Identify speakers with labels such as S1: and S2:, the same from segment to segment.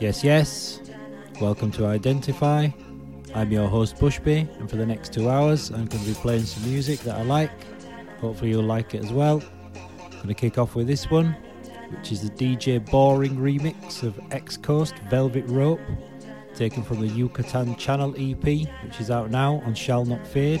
S1: Yes, yes. Welcome to Identify. I'm your host Bushby, and for the next two hours, I'm going to be playing some music that I like. Hopefully, you'll like it as well. I'm going to kick off with this one, which is the DJ Boring remix of X Coast Velvet Rope, taken from the Yucatan Channel EP, which is out now on Shall Not Fade.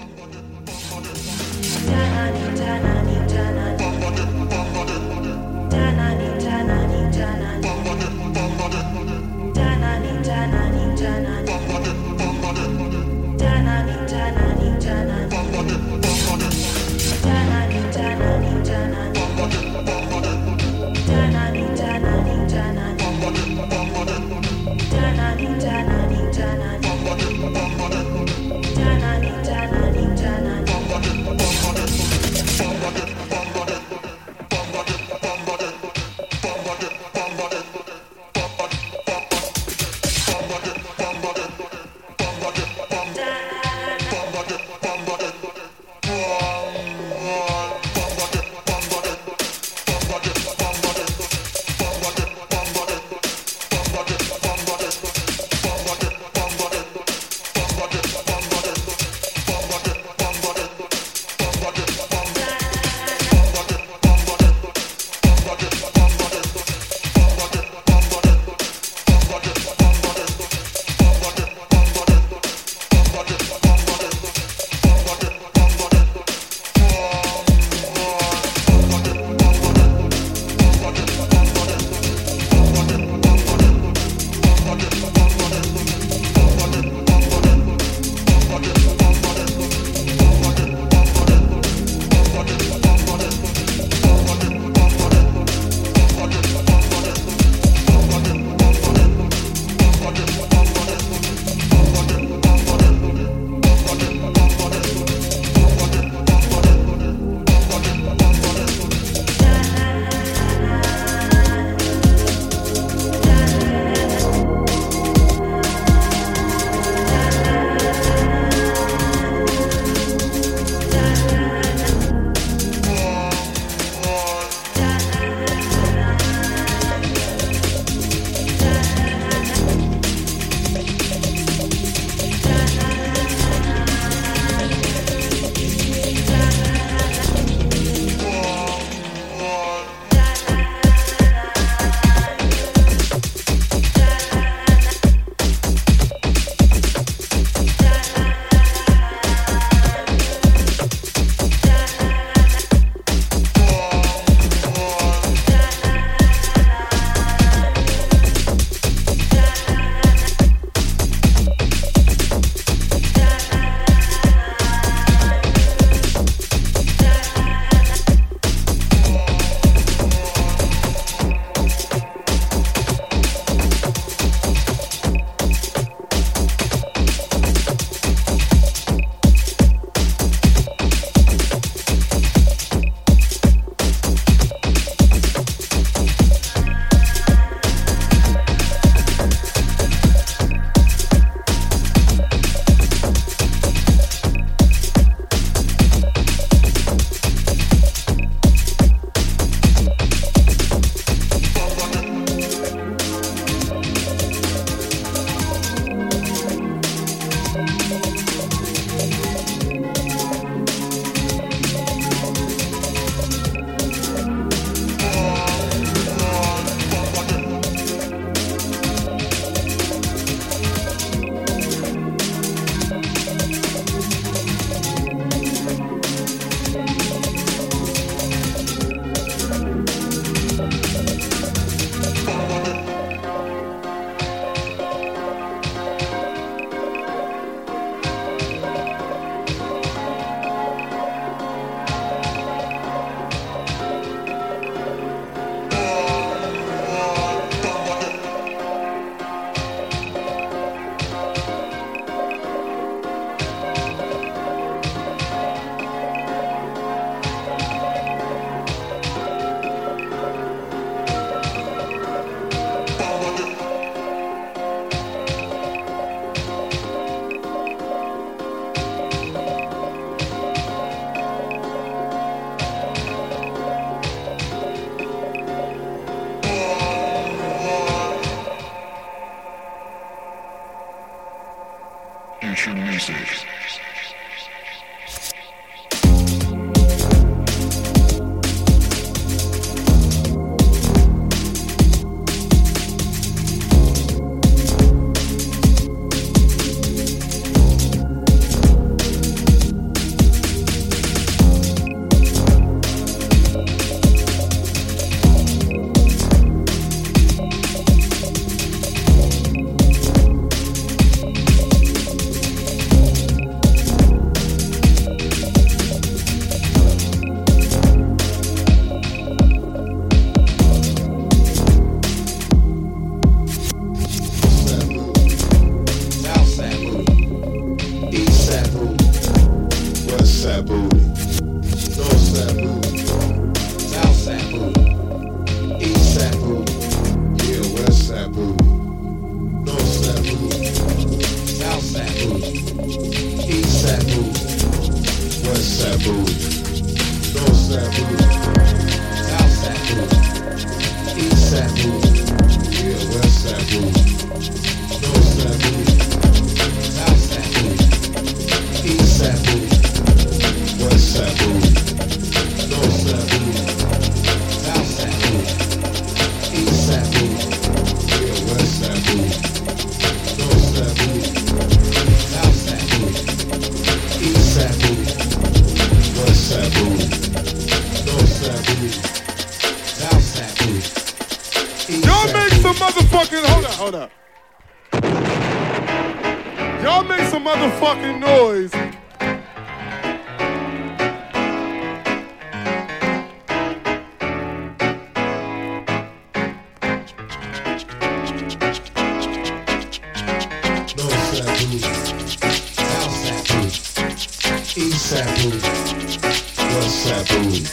S2: What's happening?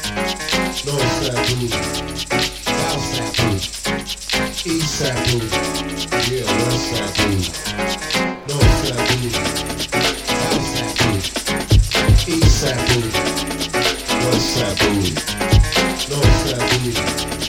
S2: North happening?
S3: South happening? East happening?
S2: Yeah, what's happening? North happening?
S3: South happening? East happening?
S2: What's happening? North happening?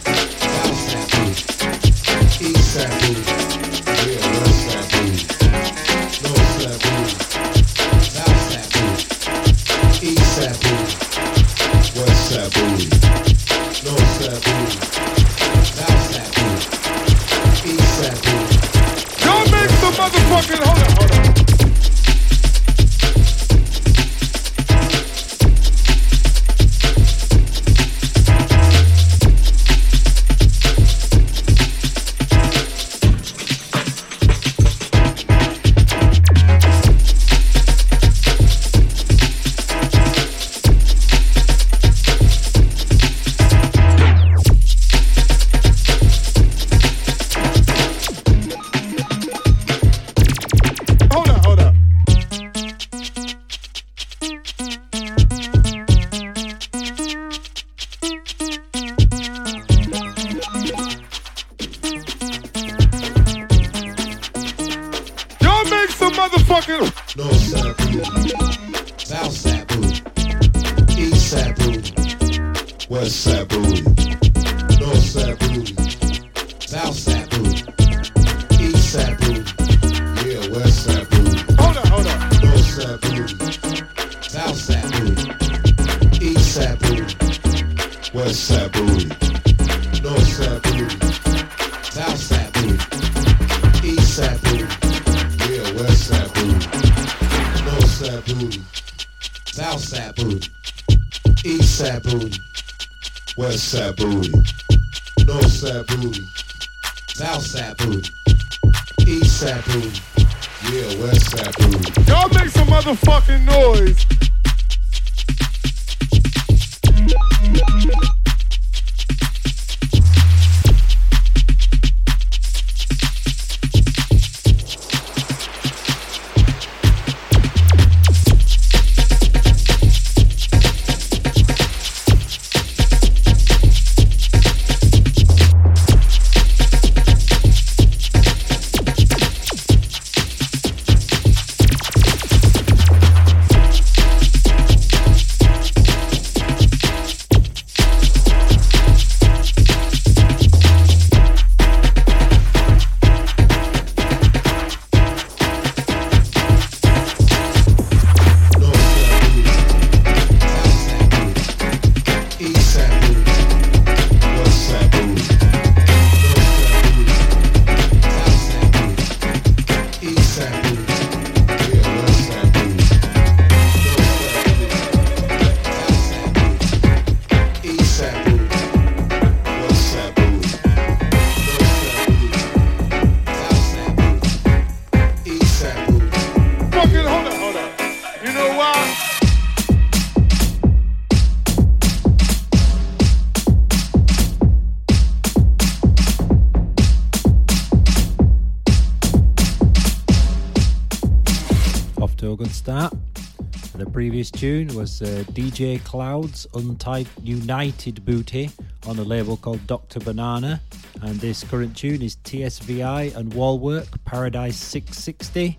S2: uh, DJ Cloud's "Untied United booty on a label called Dr. Banana. And this current tune is TSVI and Wallwork Paradise 660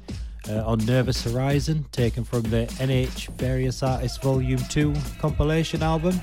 S1: uh, on Nervous Horizon, taken from the NH Various Artists Volume 2 compilation album.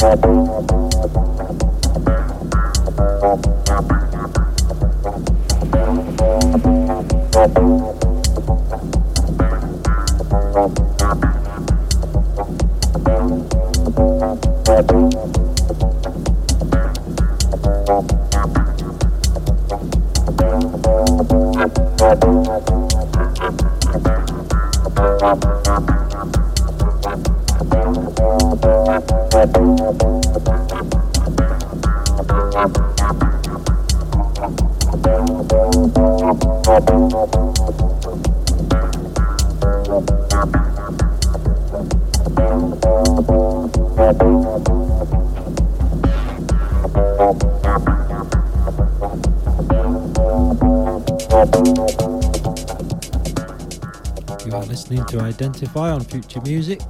S1: To identify on future music.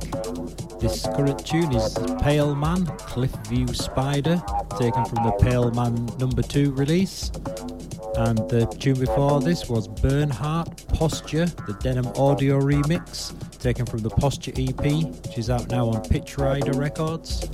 S1: This current tune is Paleman, Cliff View Spider, taken from the Paleman number 2 release. And the tune before this was Bernhardt Posture, the Denham Audio remix, taken from the Posture EP, which is out now on Pitch Rider Records.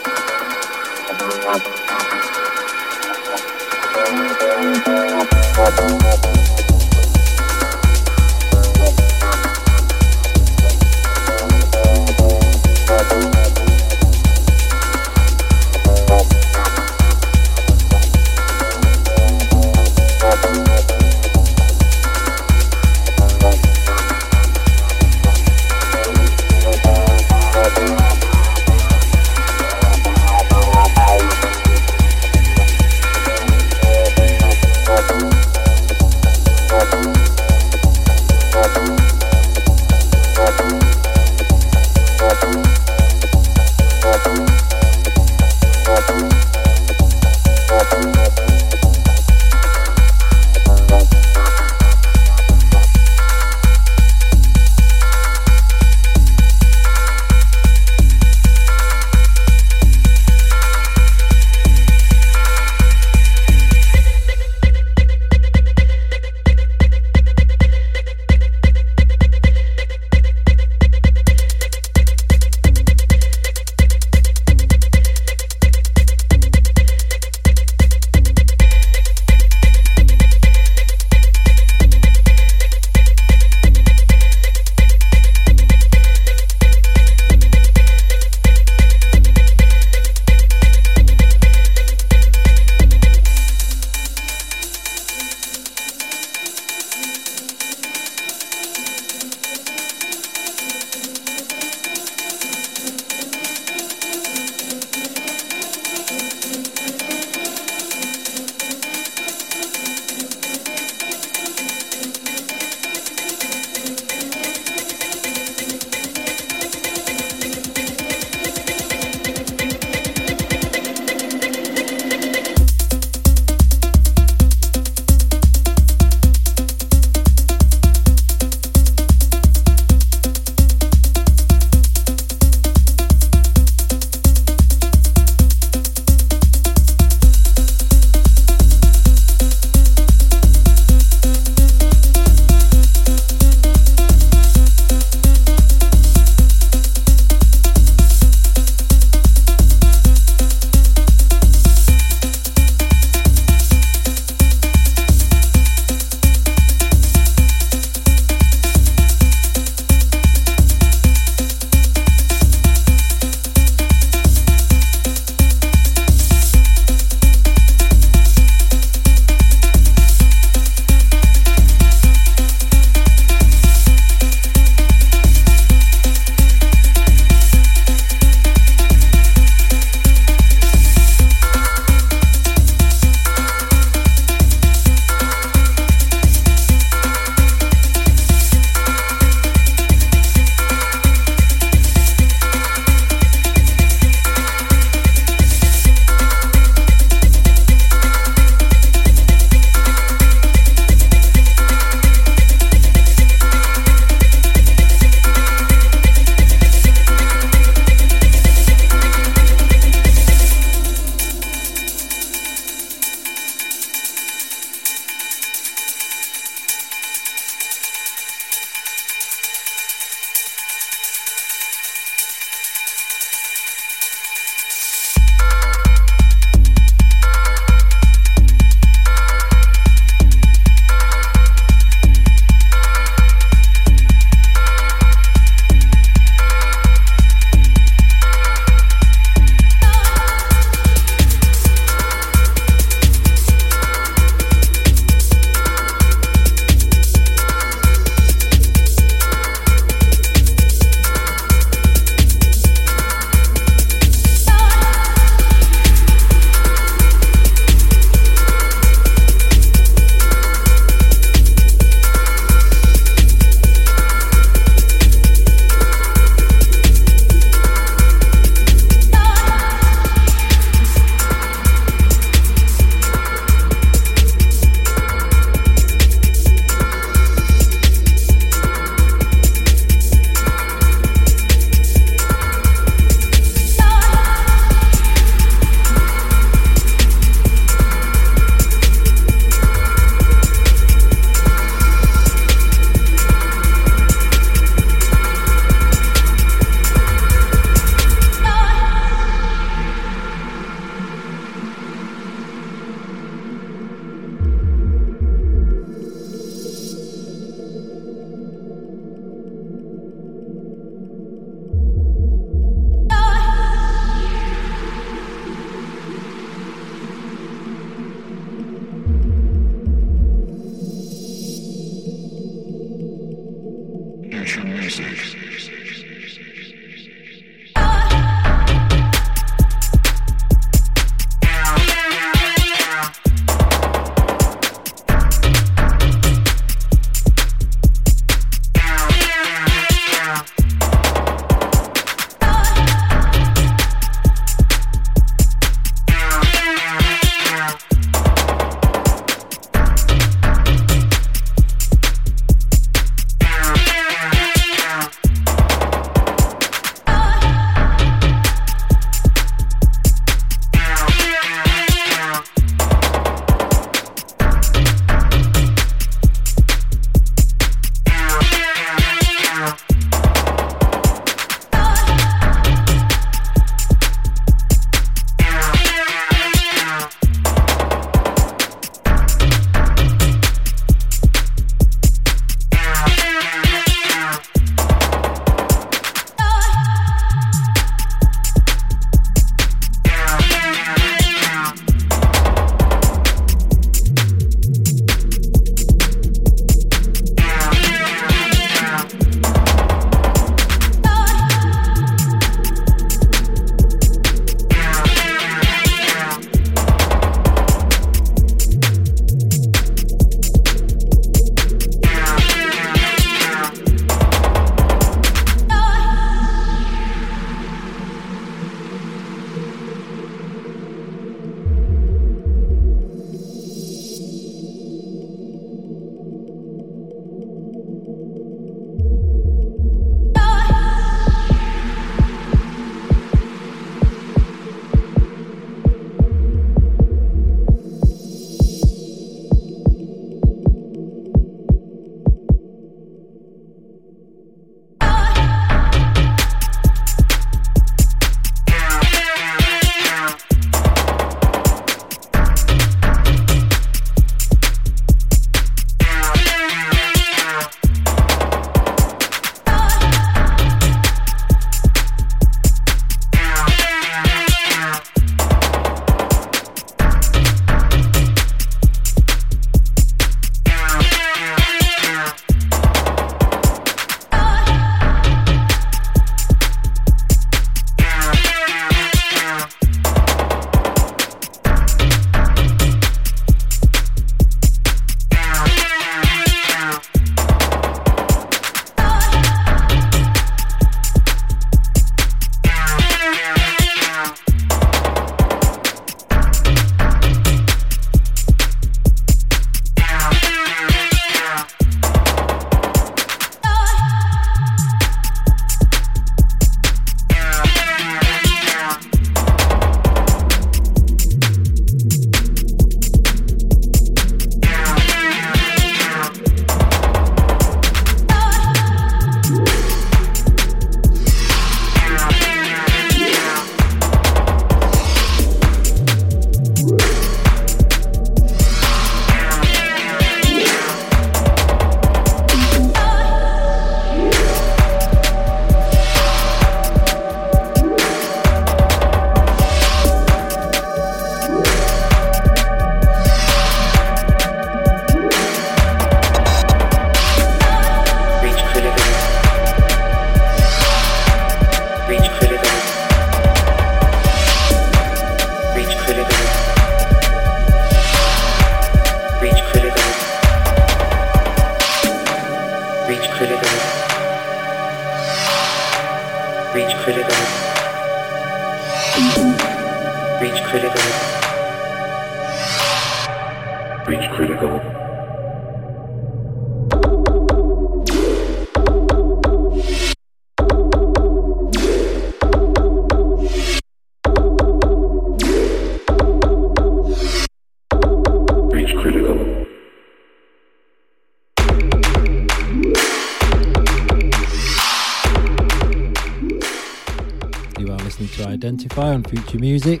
S1: Future Music.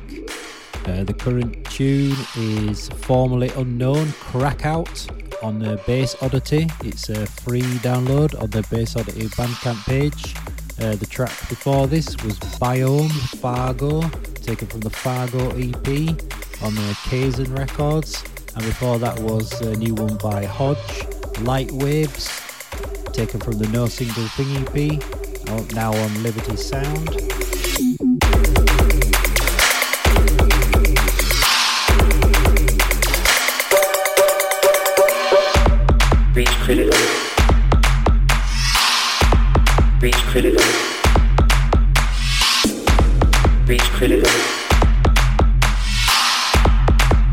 S1: Uh, the current tune is Formally Unknown, Crack Out on the Bass Oddity. It's a free download on the Bass Oddity Bandcamp page. Uh, the track before this was Biome Fargo, taken from the Fargo EP on the Kaizen Records. And before that was a new one by Hodge, Light Waves, taken from the No Single Thing EP, now on Livity Sound.
S4: Reach critical. Reach critical. Reach critical.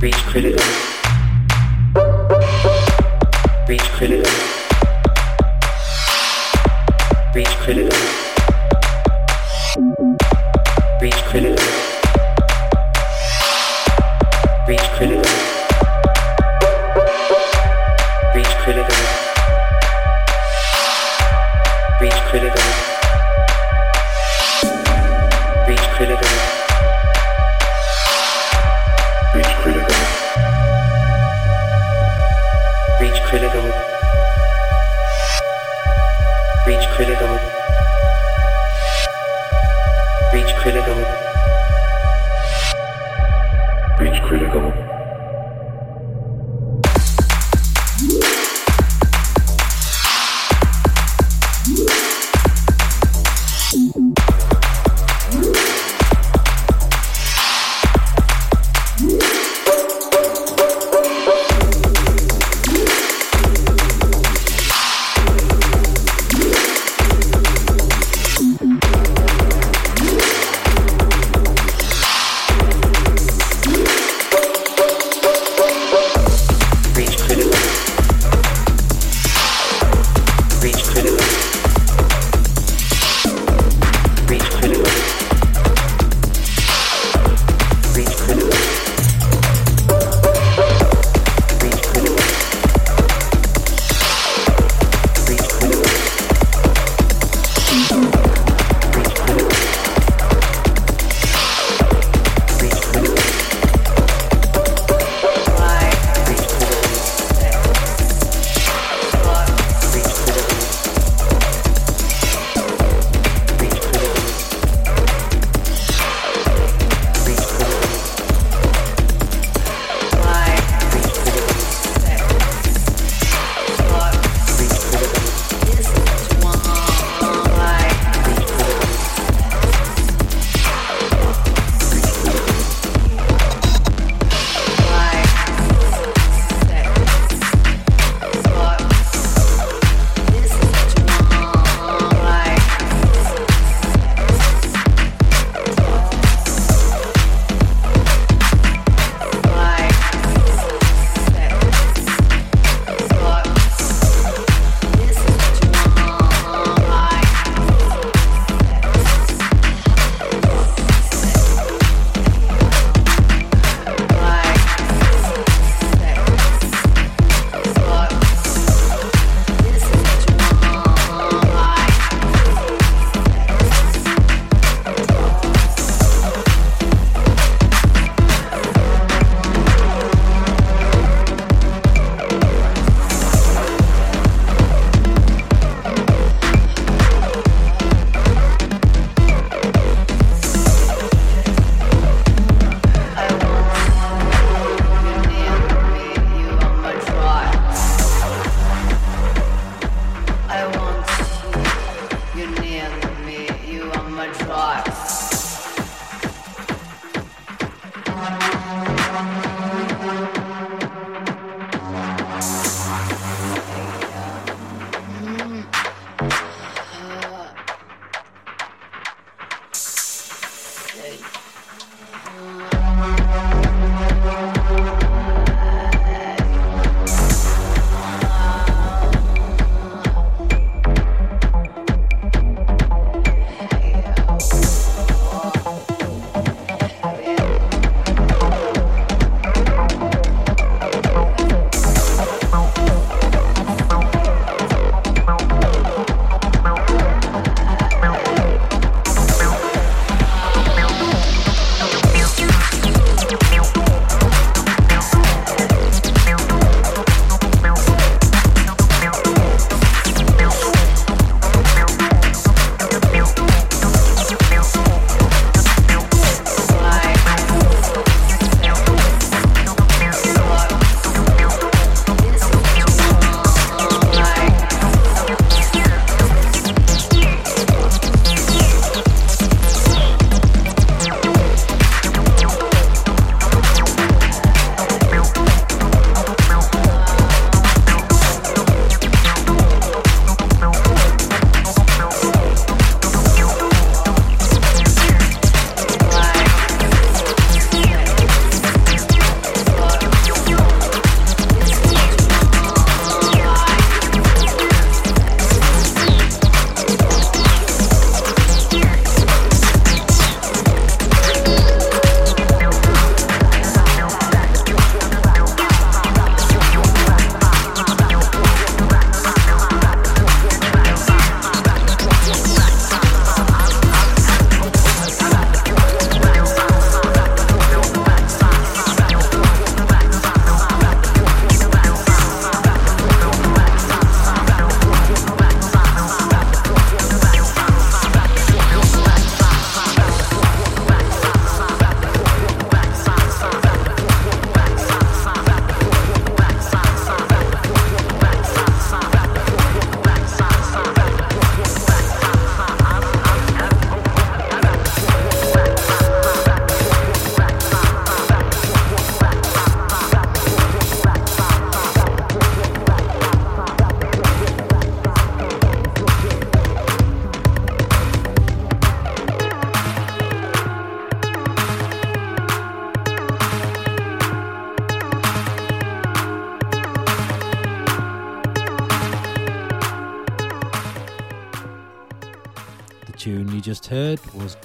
S4: Reach critical. Reach critical.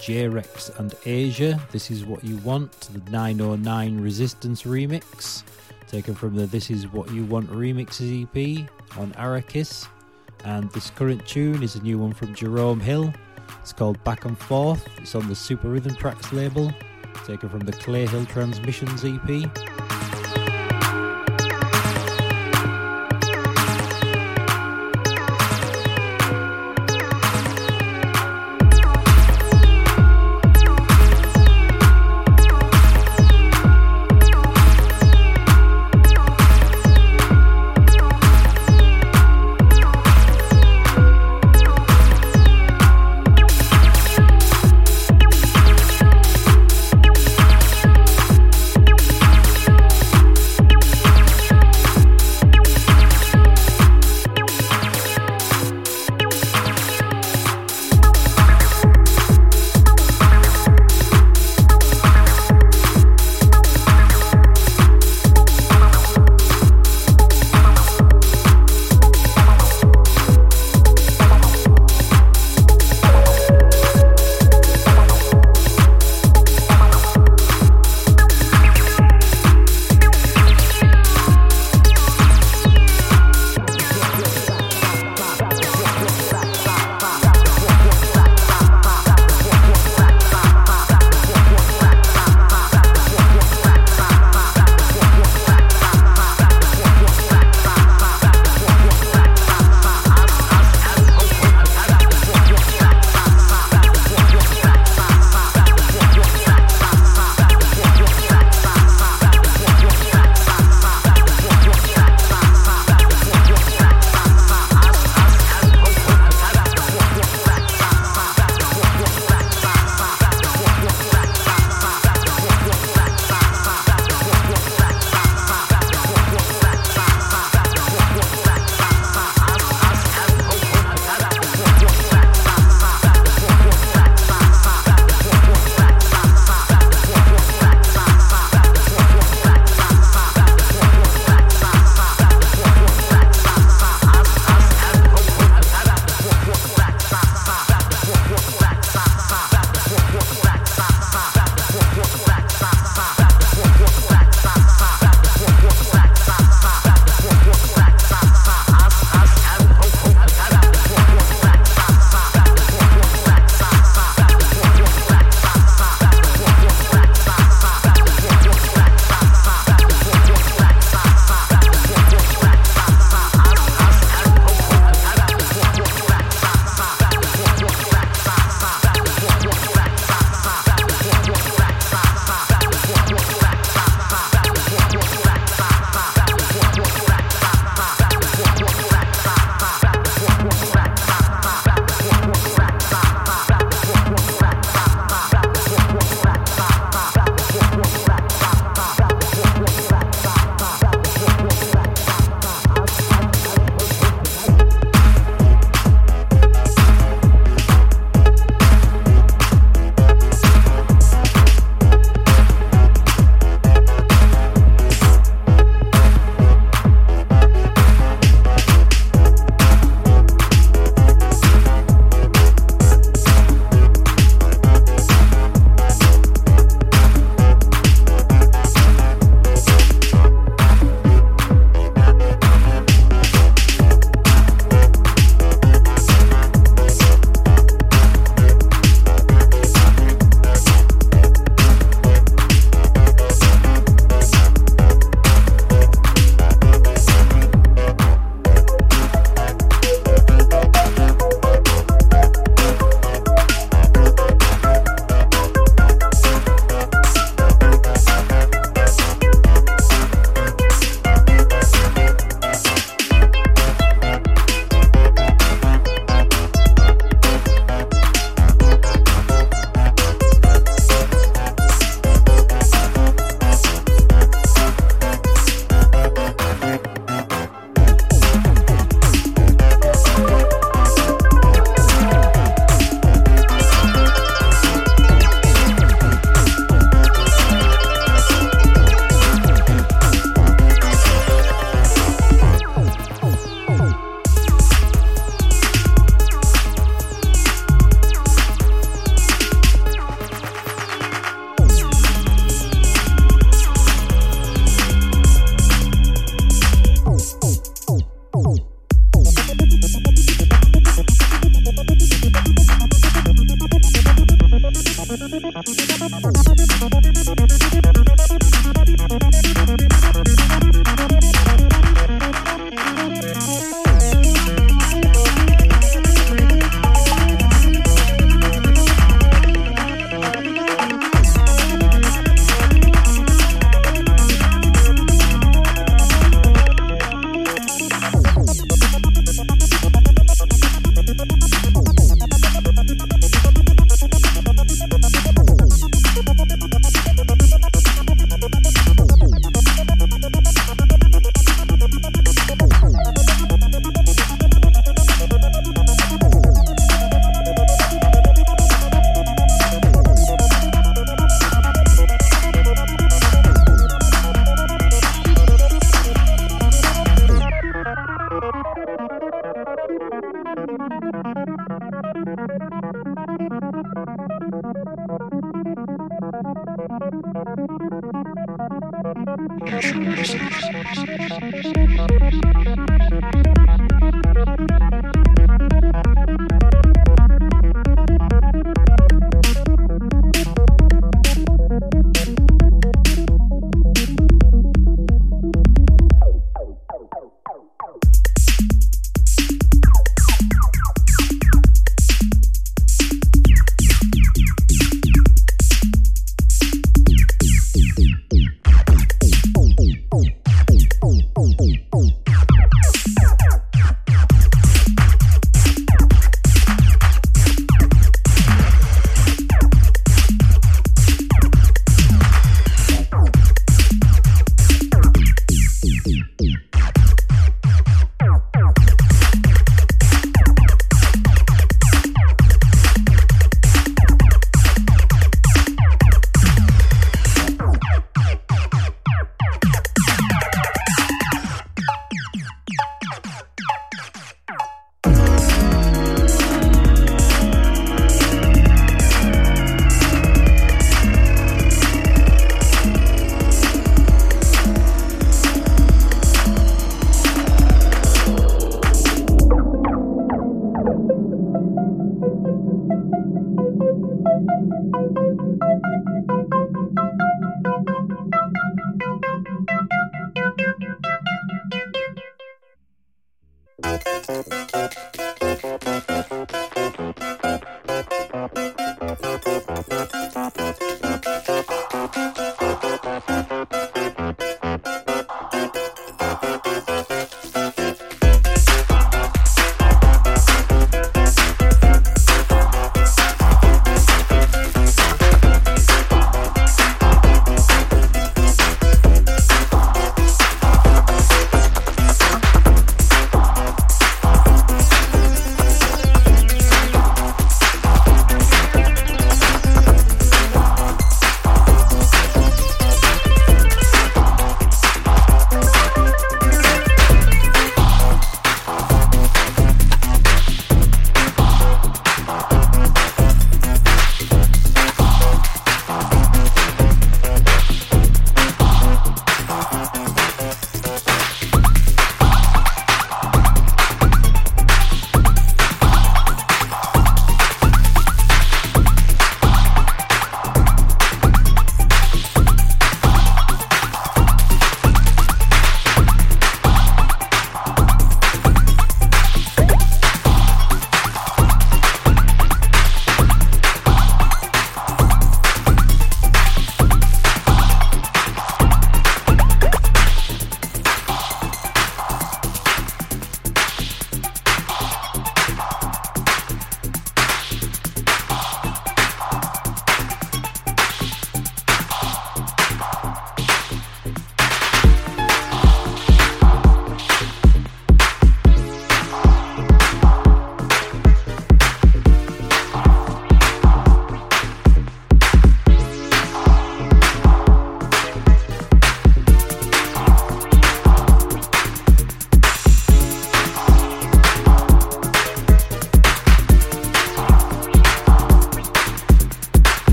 S1: Heard J Rex and Eysia. This is what you want, the 909 Resistance remix, taken from the This Is What You Want remixes EP on Arrakis. And this current tune is a new one from Jerome Hill. It's called Back and Forth. It's on the Super Rhythm Trax label, taken from the Clay Hill Transmissions EP.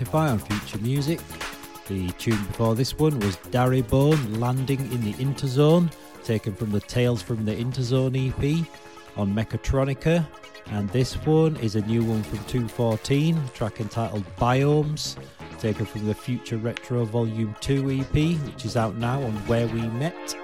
S1: Identify on Future Music. The tune before this one was Daribone Landing in the Interzone, taken from the Tales from the Interzone EP on Mechatronica. And this one is a new one from 214, track entitled Biomes, taken from the Future Retro Volume 2 EP, which is out now on Where We Met.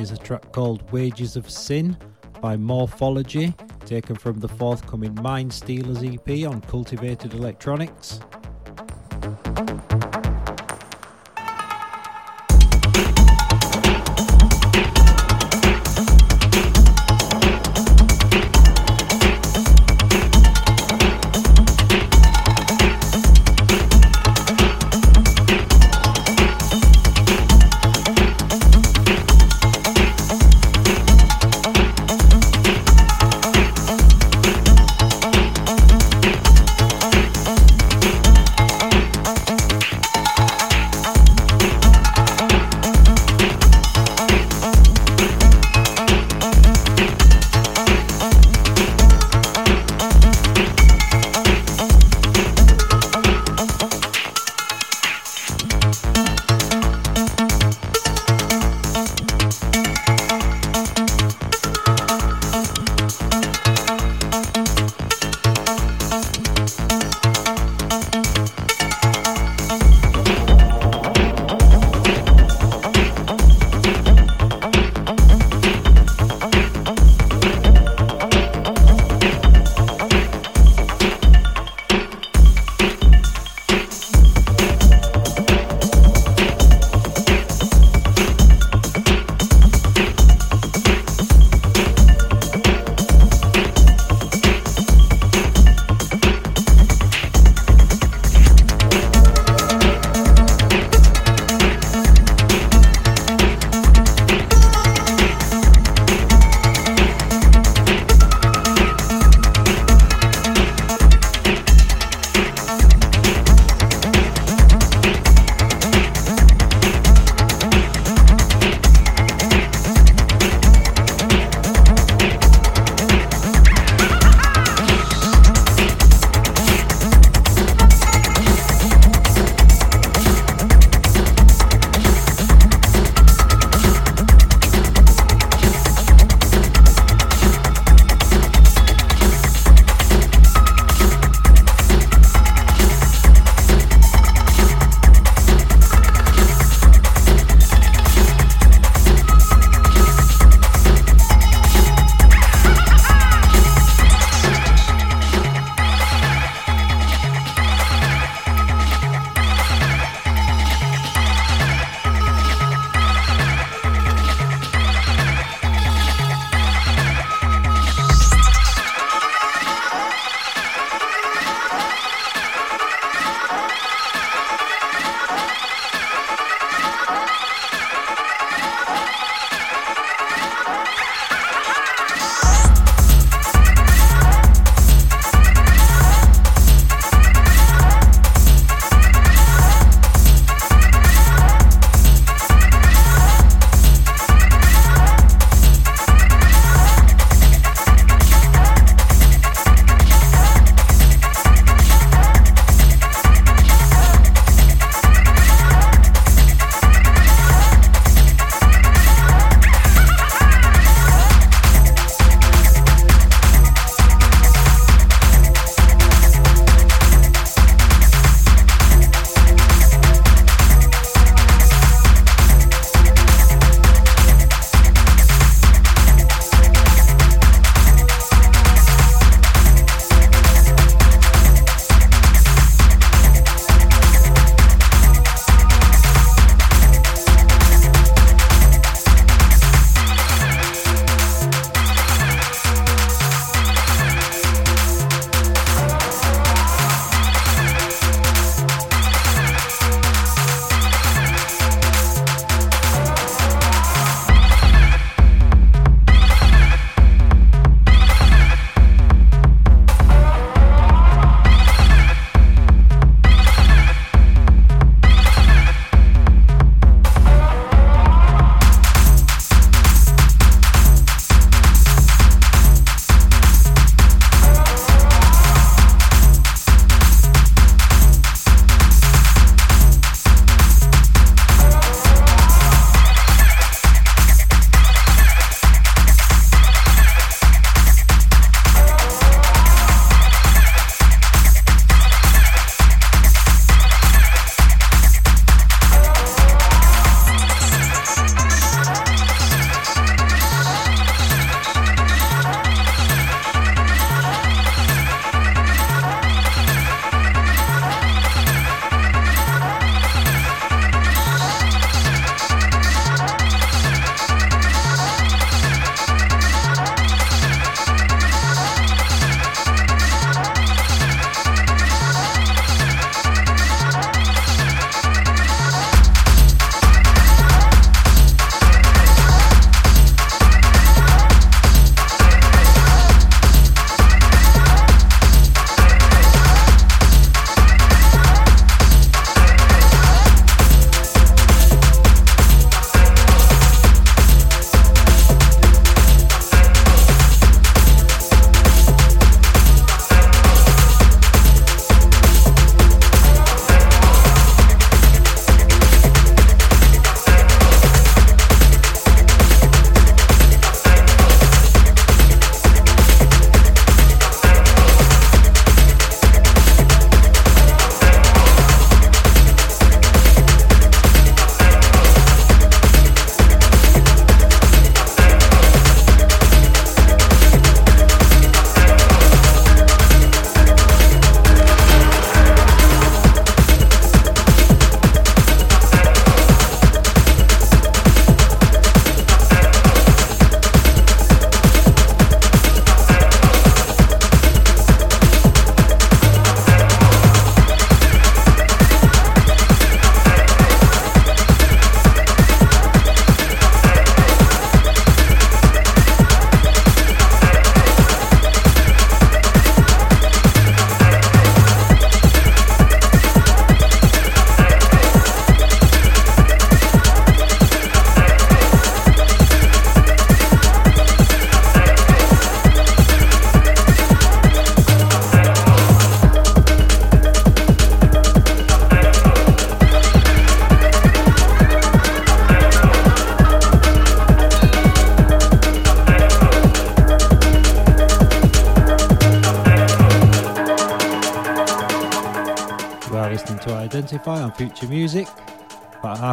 S1: Is a track called Wages of Sin by Morphology, taken from the forthcoming Mind Stealers EP on Cultivated Electronics.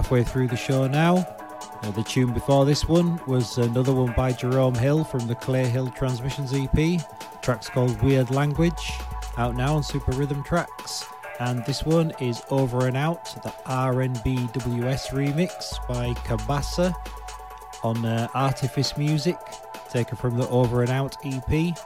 S1: Halfway through the show now. Uh, the tune before this one was another one by Jerome Hill from the Clay Hill Transmissions EP. The track's called Weird Language, out now on Super Rhythm Trax. And this one is Over and Out, the RNBWS remix by Cabasa on uh, Artifice Music, taken from the Over and Out EP.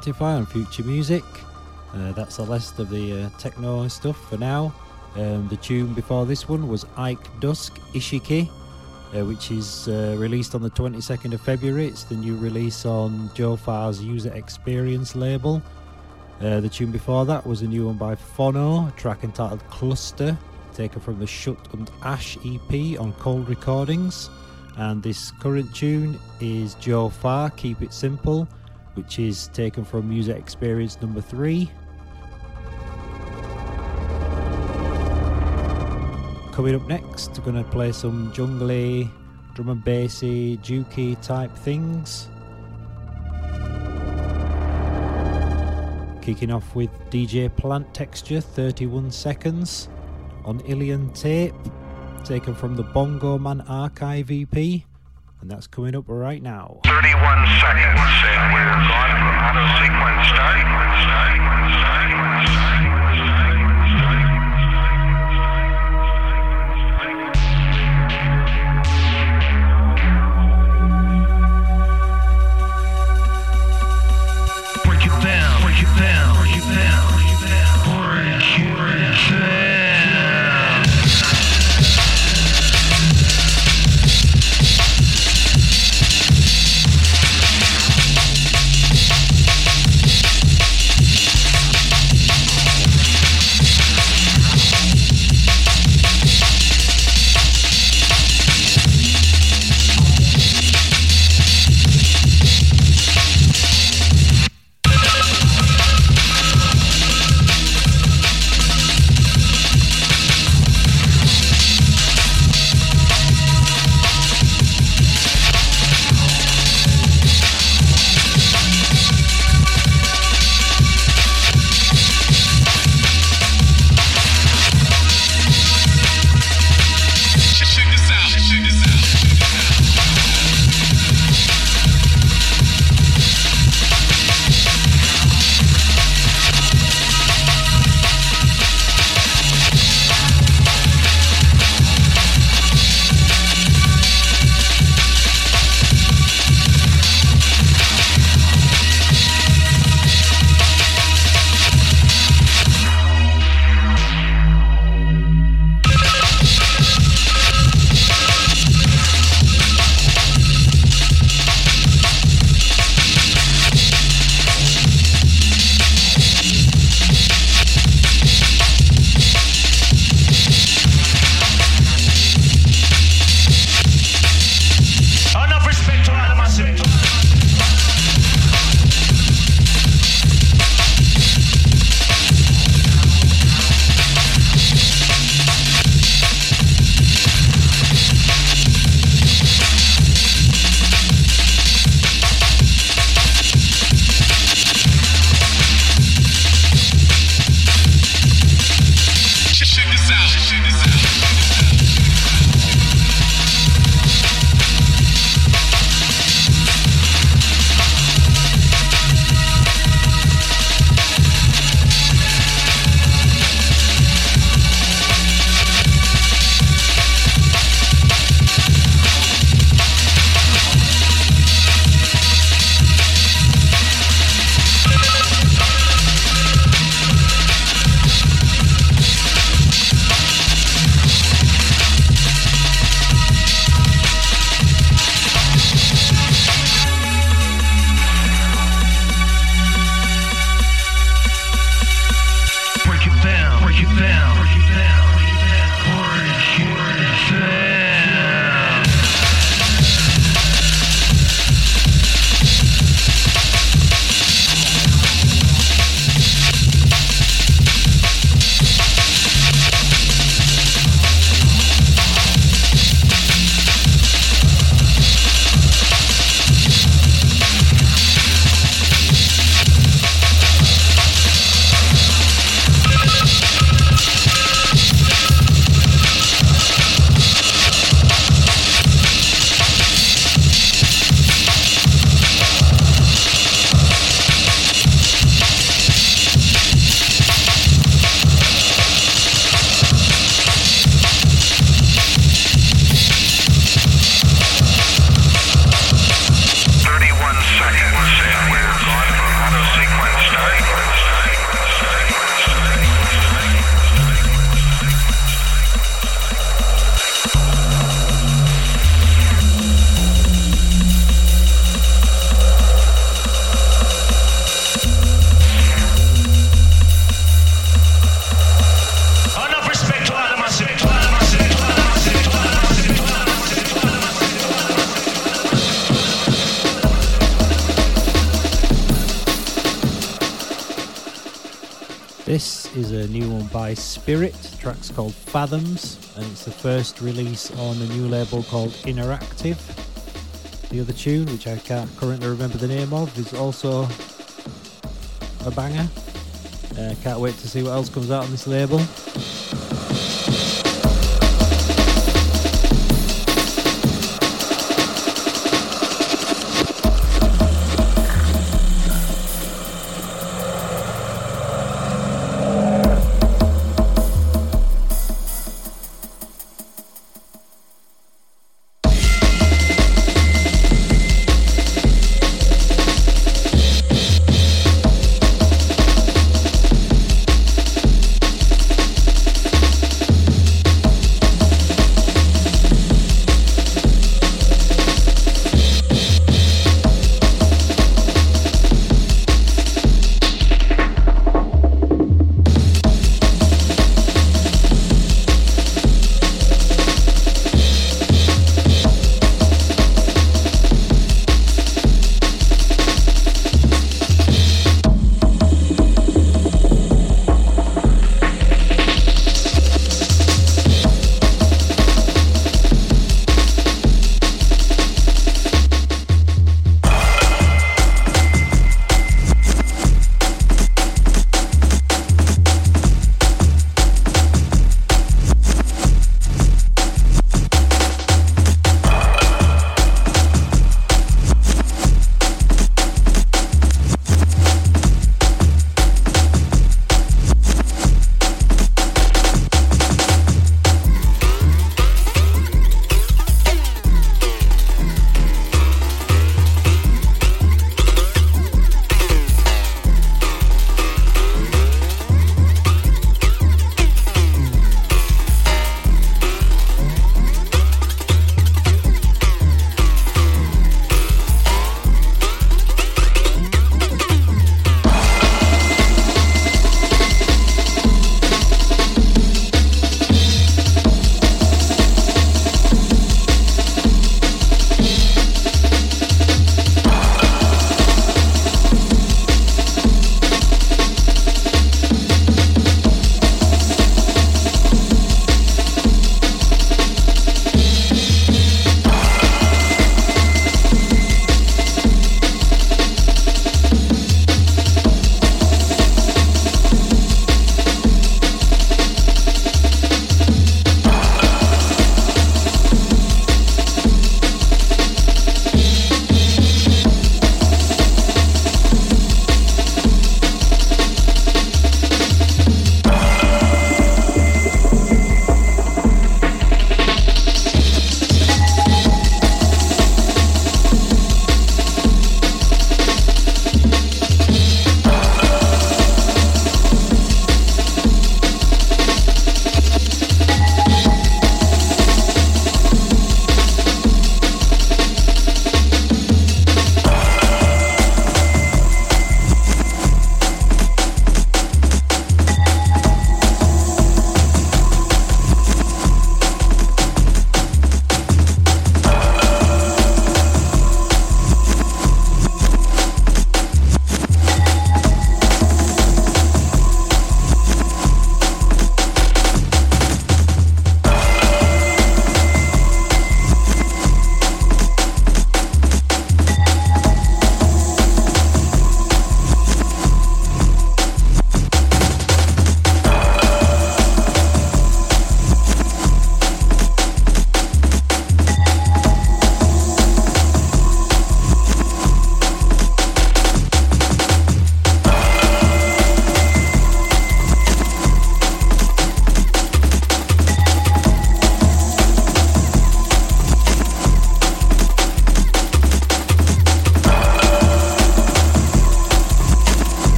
S1: Identify on Future Music. Uh, that's the list of the uh, techno stuff for now. Um, the tune before this one was Ike Dusk Ishiki, uh, which is uh, released on the 22nd of February. It's the new release on Joe Farr's User Experience label. Uh, the tune before that was a new one by Phon.O, a track entitled Cluster, taken from the Shut and Ash EP on Cold Recordings. And this current tune is Joe Farr, Keep It Simple, which is taken from User Experience number three. Coming up next, we're going to play some jungly, drum and bassy, jukey type things. Kicking off with DJ Plant Texture 31 seconds on Ilian Tape, taken from the Bongo Man Archive EP, and that's coming up right now.
S5: 31 seconds and we're auto sequence.
S1: A new one by Spirit. The track's called Fathoms, and it's the first release on a new label called Inneractive. The other tune, which I can't currently remember the name of, is also a banger. Uh, can't wait to see what else comes out on this label.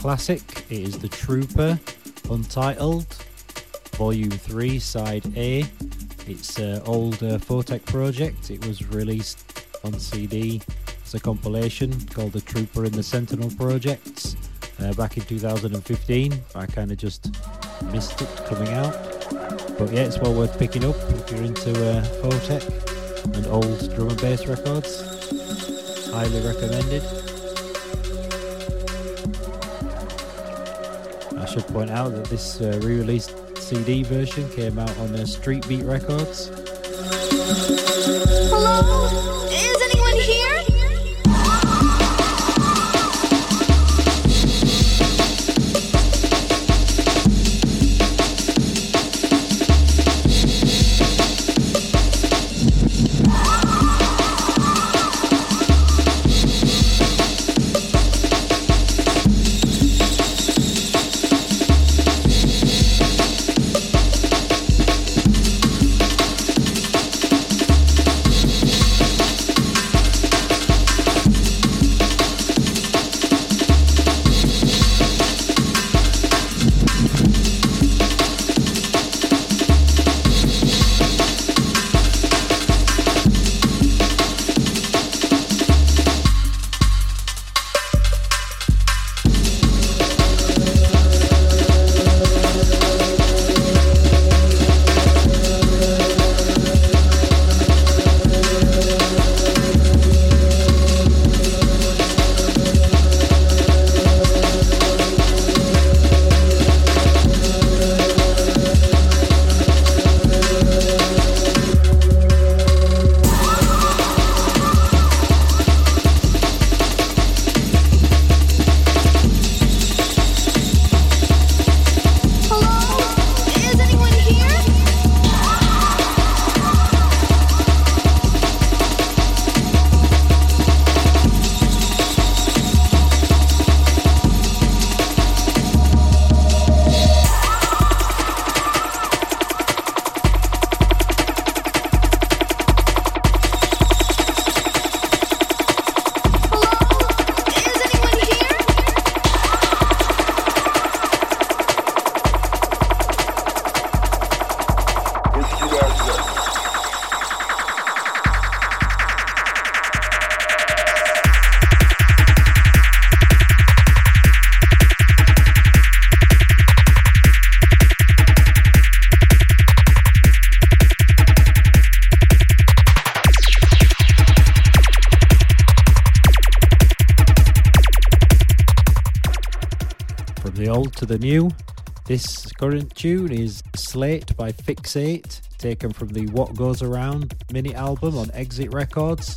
S1: Classic. It is The Truper, Untitled, Volume 3, Side A. It's an old uh, Photek project. It was released on CD as a compilation called The Truper in the Sentinel Projects uh, back in 2015. I kind of just missed it coming out. But yeah, it's well worth picking up if you're into uh, Photek and old drum and bass records. Highly recommended. Should point out that this uh, re-released CD version came out on uh, Street Beat Records.
S6: Hello?
S1: Old to the new, this current tune is Sleight by Fixate, taken from the What Goes Around mini album on Exit Records.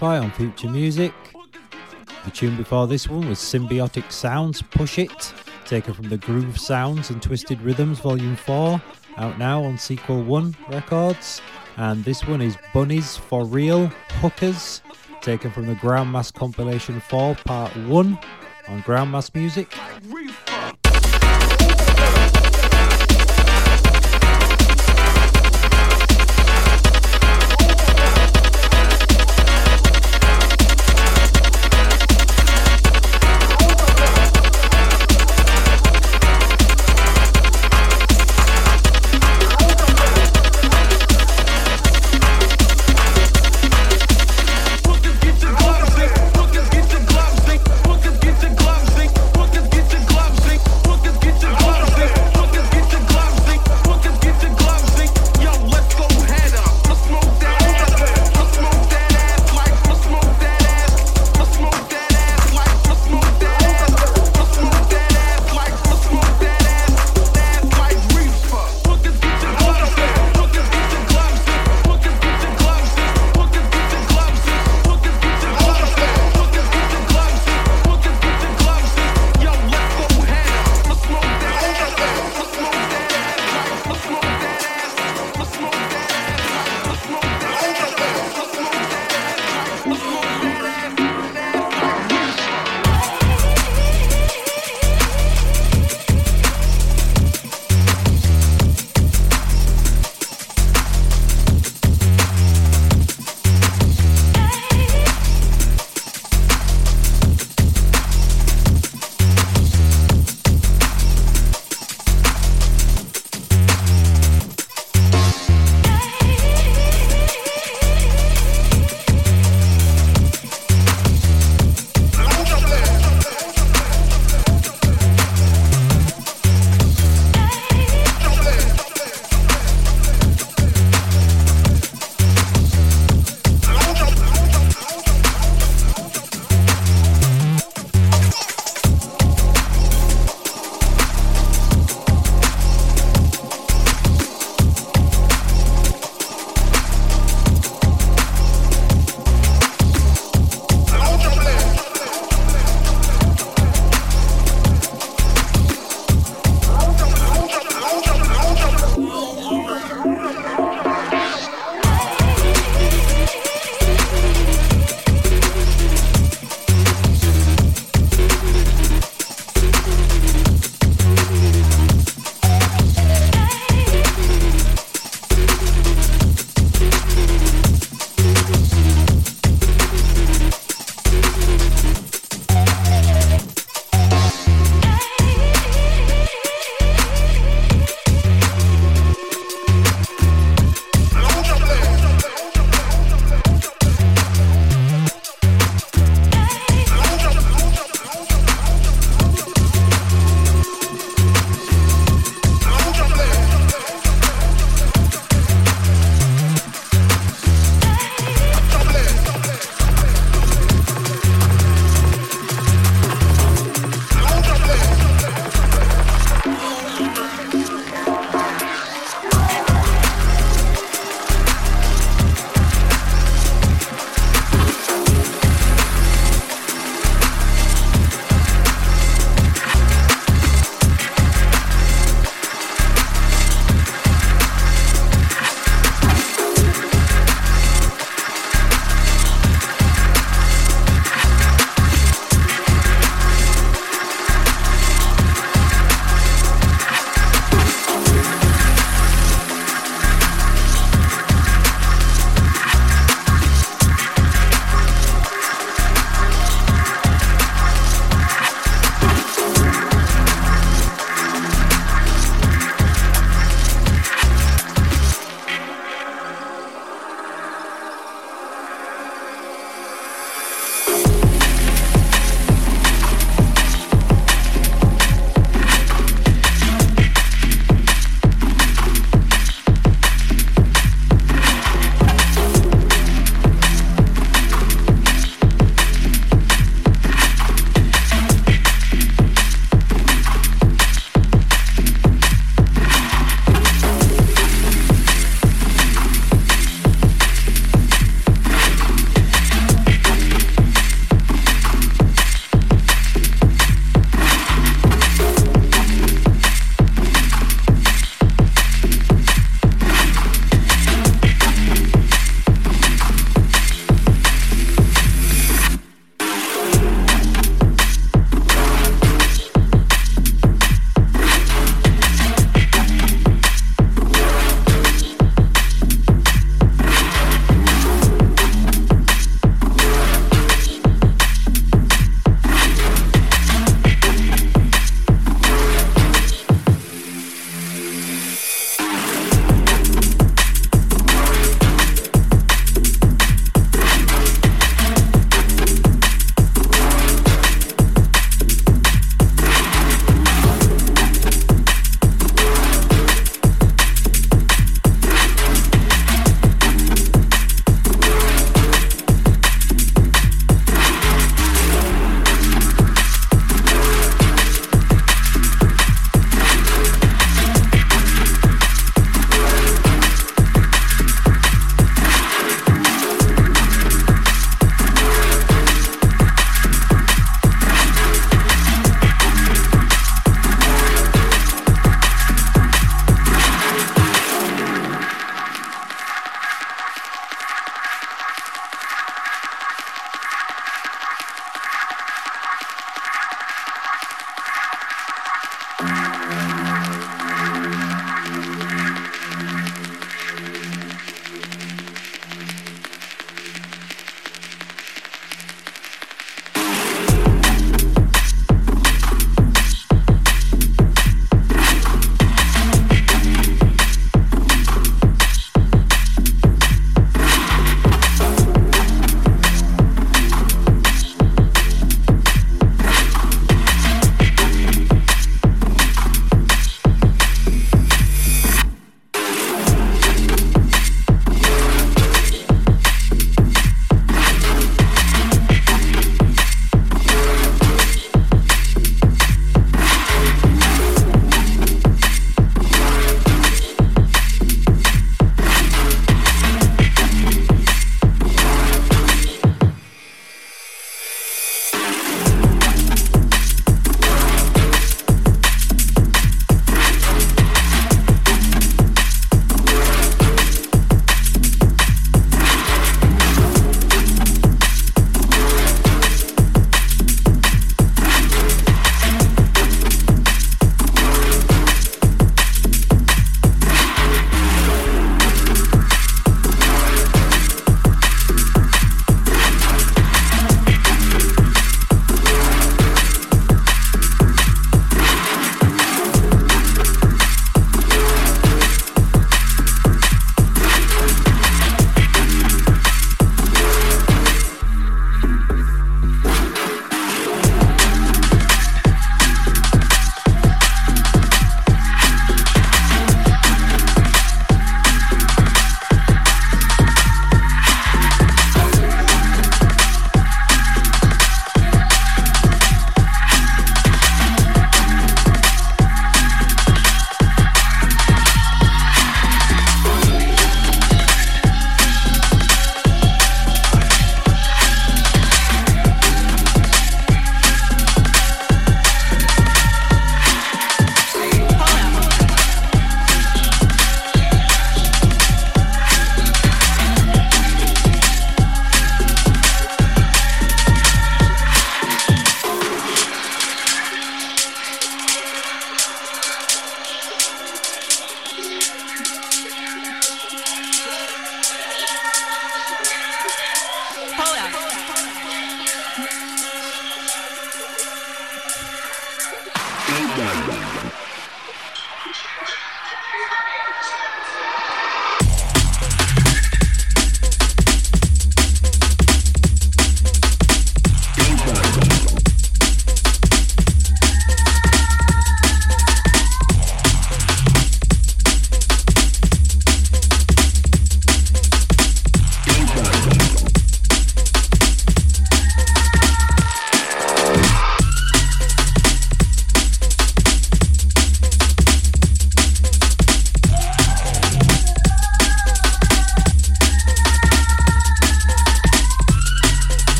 S1: Identify on Future Music. The tune before this one was Symbiotic Sounds Push It, taken from the Groove Sounds and Twisted Rhythms Volume 4, out now on Sequel 1 Records. And this one is Bunnies for Real Hookers, taken from the Groundmass Compilation 4 Part 1 on Groundmass Music.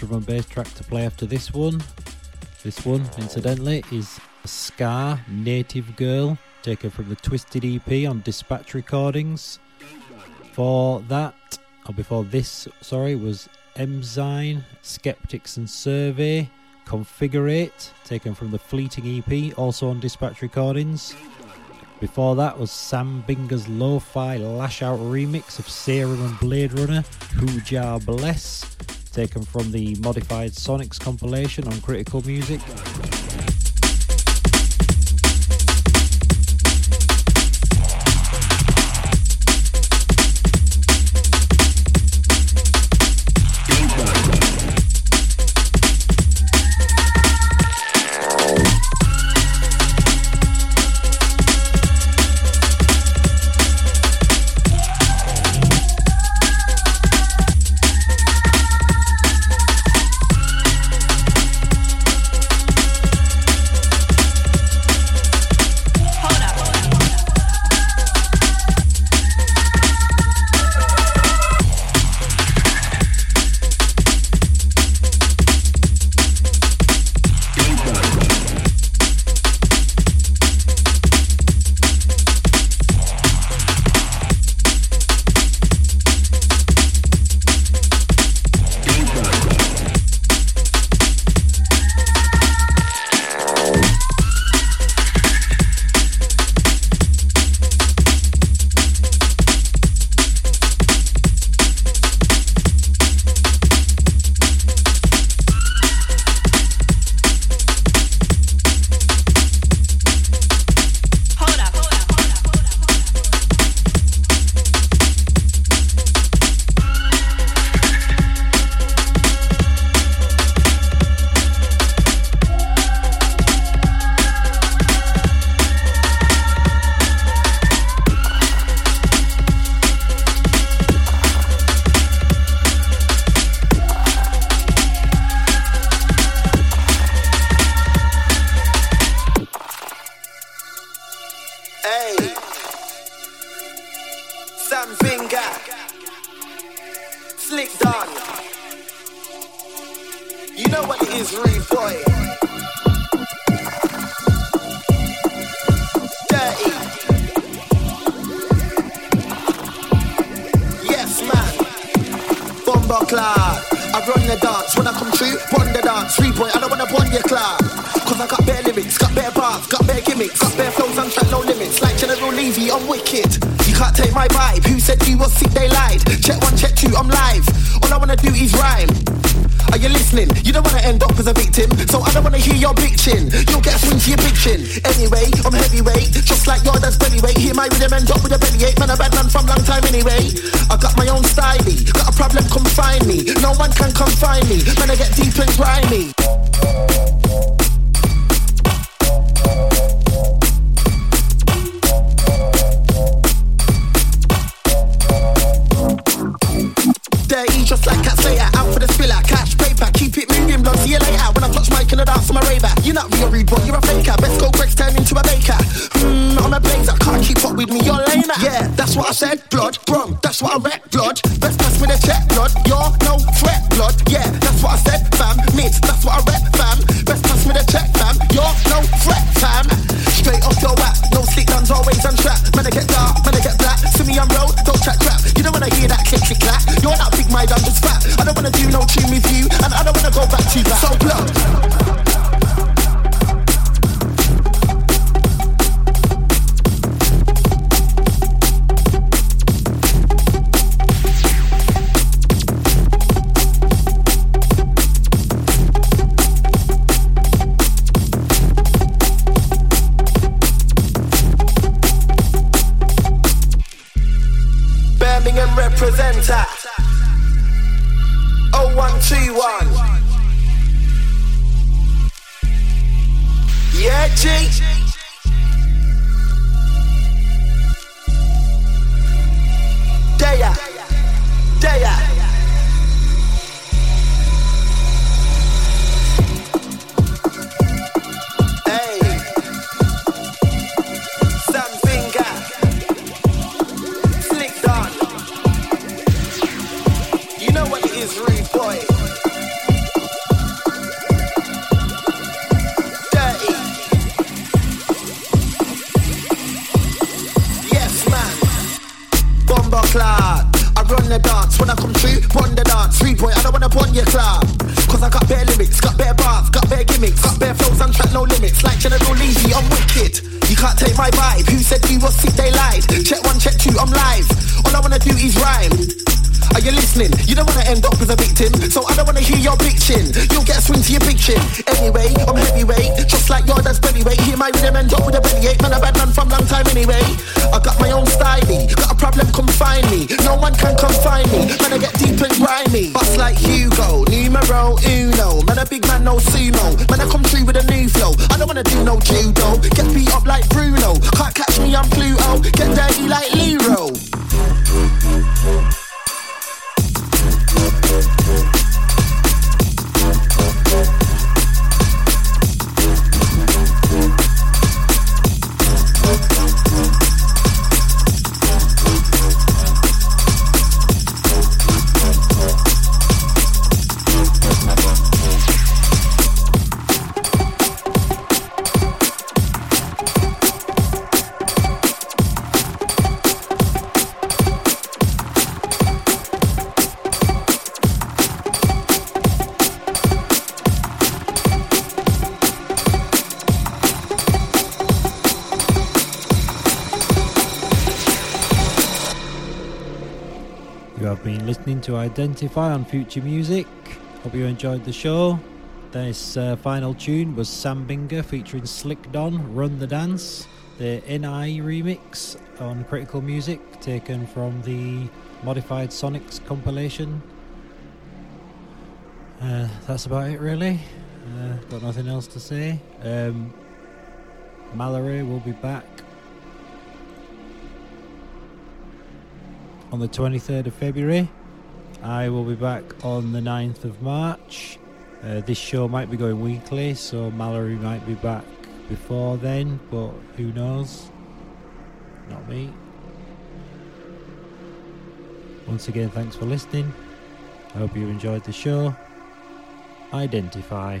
S7: drum and bass track to play after this one. This one, incidentally, is Scar Native Girl, taken from the Twisted EP on Dispatch Recordings. For that, or before this, sorry, was M-zine, Scepticz and Survey, Configurate, taken from the Fleeting EP, also on Dispatch Recordings. Before that was Sam Binga's lo-fi lash out remix of Serum and Bladerunner, Who Jah Bless, taken from the Modified Sonics compilation on Critical Music.
S8: On
S1: Future Music. Hope you enjoyed the show. This uh, final tune was Sam Binga featuring Slick Don, Run the Dance, the Enei remix on Critical Music, taken from the Modified Sonics compilation. Uh, that's about it, really. Uh, got nothing else to say. Um, Mallory will be back on the 23rd of February. I will be back on the 9th of March. Uh, this show might be going weekly, so Mallory might be back before then, but who knows? Not me. Once again, thanks for listening. I hope you enjoyed the show. Identify.